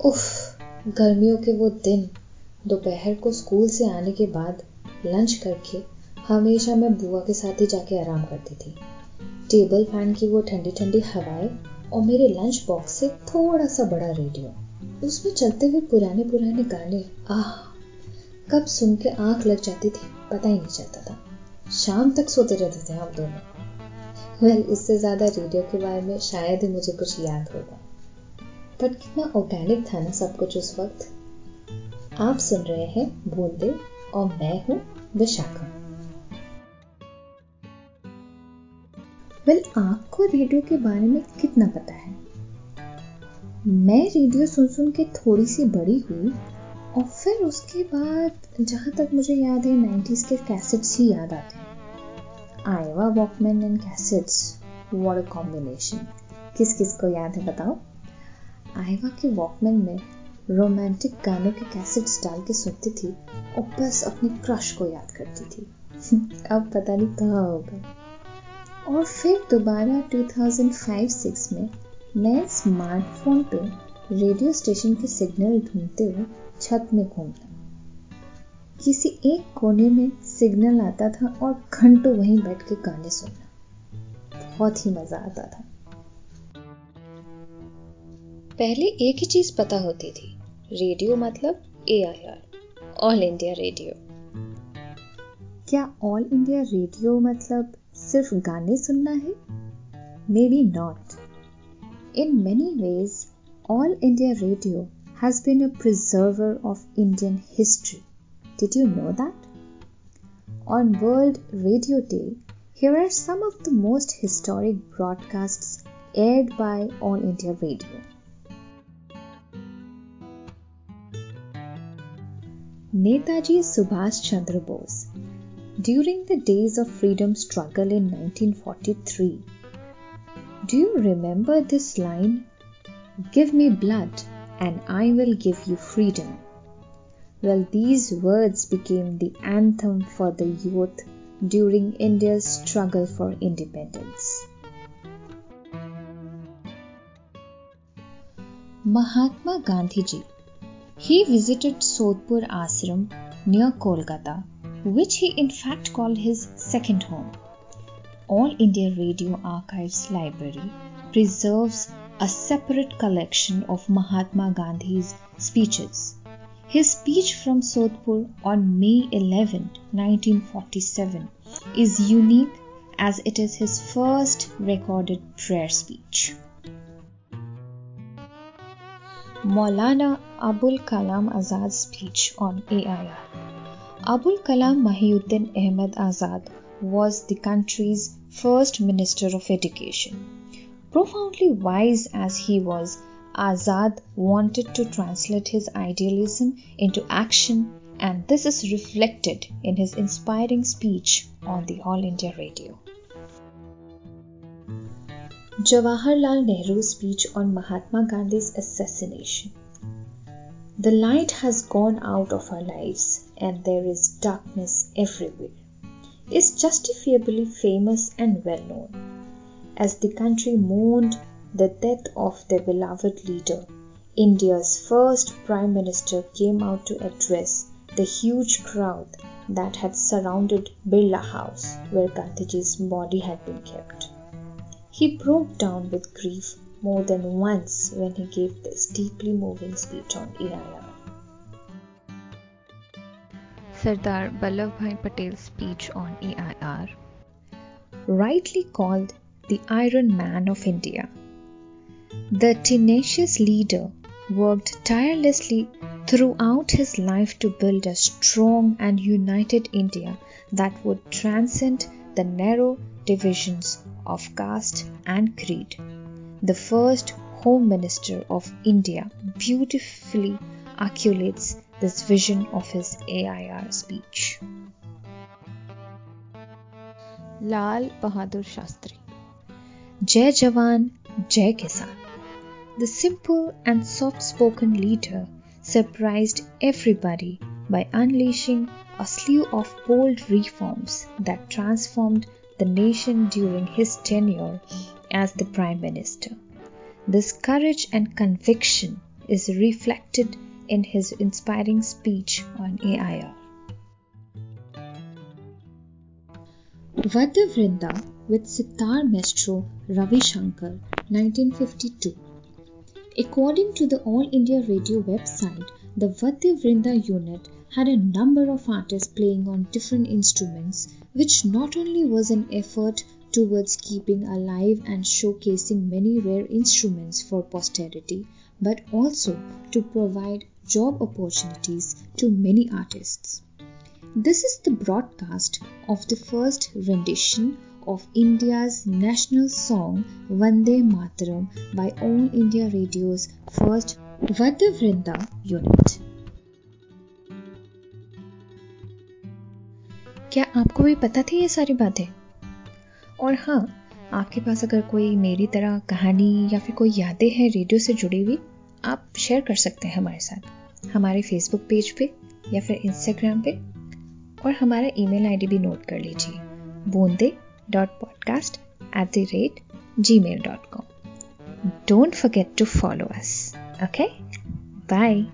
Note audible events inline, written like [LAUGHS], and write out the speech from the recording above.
उफ, गर्मियों के वो दिन, दोपहर को स्कूल से आने के बाद लंच करके, हमेशा मैं बुआ के साथ ही जाके आराम करती थी। टेबल फ़ैन की वो ठंडी ठंडी हवाएँ और मेरे लंच बॉक्स से थोड़ा सा बड़ा रेडियो उसमें चलते हुए पुराने पुराने गाने, आह, कब सुन के आँख लग जाती थी, पता ही नहीं चलता था। शाम तक सोते रहते थे हम दोनों। वेल इससे ज़्यादा रेडियो के बारे में शायद ही मुझे कुछ याद होगा। बट कितना ऑर्गेनिक था ना सब कुछ उस वक्त। आप सुन रहे हैं बूंदे और मैं हूँ विशाखा। वेल आपको रेडियो के बारे में कितना पता है? मैं रेडियो सुन सुन के थोड़ी सी बड़ी हुई और फिर उसके बाद जहाँ तक मुझे याद है नाइन्टीज के कैसेट्स ही याद आते हैं। Aiwa walkman and cassettes what combination किस किस को याद है बताओ? आयवा के वॉकमैन में रोमांटिक गानों के कैसेट्स डाल के सुनती थी और बस अपने क्रश को याद करती थी। [LAUGHS] अब पता नहीं कहाँ होगा और फिर दोबारा 2005-6 में मैं स्मार्टफ़ोन पे रेडियो स्टेशन के सिग्नल ढूंढते हुए छत में घूमता किसी एक कोने में सिग्नल आता था और घंटों वहीं बैठ के गाने सुनना। बहुत ही मज़ा आता था। पहले एक ही चीज़ पता होती थी, रेडियो मतलब A I R all India radio क्या ऑल इंडिया रेडियो मतलब सिर्फ़ गाने सुनना है? Maybe not in many ways all India radio has been a preserver of Indian history did you know that on world radio day here are some of the most historic broadcasted by all India radio Netaji Subhash Chandra Bose during the days of freedom struggle in 1943. Do you remember this line? Give me blood and I will give you freedom. Well, these words became the anthem for the youth during India's struggle for independence. Mahatma Gandhi ji. He visited Sodepur Ashram near Kolkata which he in fact called his second home. All India Radio Archives Library preserves a separate collection of Mahatma Gandhi's speeches. His speech from Sodepur on May 11, 1947 is unique as it is his first recorded prayer speech. Maulana Abul Kalam Azad's speech on AIR Abul Kalam Mahiuddin Ahmad Azad was the country's first Minister of Education. Profoundly wise as he was, Azad wanted to translate his idealism into action, and this is reflected in his inspiring speech on the All India Radio. Jawaharlal Nehru's speech on Mahatma Gandhi's assassination. The light has gone out of our lives and there is darkness everywhere is justifiably famous and well known. As the country mourned the death of their beloved leader, India's first Prime Minister came out to address the huge crowd that had surrounded Birla House where Gandhiji's body had been kept. He broke down with grief more than once when he gave this deeply moving speech on AIR. Sardar Vallabhbhai Patel's speech on AIR, rightly called the Iron Man of India. The tenacious leader worked tirelessly throughout his life to build a strong and united India that would transcend the narrow divisions of caste and creed the first Home Minister of India, beautifully articulates this vision of his AIR speech. Lal Bahadur Shastri Jai Jawan, Jai Kisan. The simple and soft spoken leader surprised everybody by unleashing a slew of bold reforms that transformed the nation during his tenure as the Prime Minister. This courage and conviction is reflected in his inspiring speech on AIR. Vadya Vrinda with Sitar Maestro Ravi Shankar, 1952. According to the All India Radio website, the Vadya Vrinda unit had a number of artists playing on different instruments, which not only was an effort towards keeping alive and showcasing many rare instruments for posterity, but also to provide job opportunities to many artists. This is the broadcast of the first rendition of India's national song Vande Mataram by All India Radio's first Vrinda unit. क्या आपको भी पता थी ये सारी बातें? और हाँ आपके पास अगर कोई मेरी तरह कहानी या फिर कोई यादें हैं रेडियो से जुड़ी हुई, आप शेयर कर सकते हैं हमारे साथ। हमारे फेसबुक पेज पे या फिर इंस्टाग्राम पे। और हमारा ईमेल आईडी भी नोट कर लीजिए। बोंदे dot podcast at the rate Gmail dot com don't forget to follow us Okay? Bye.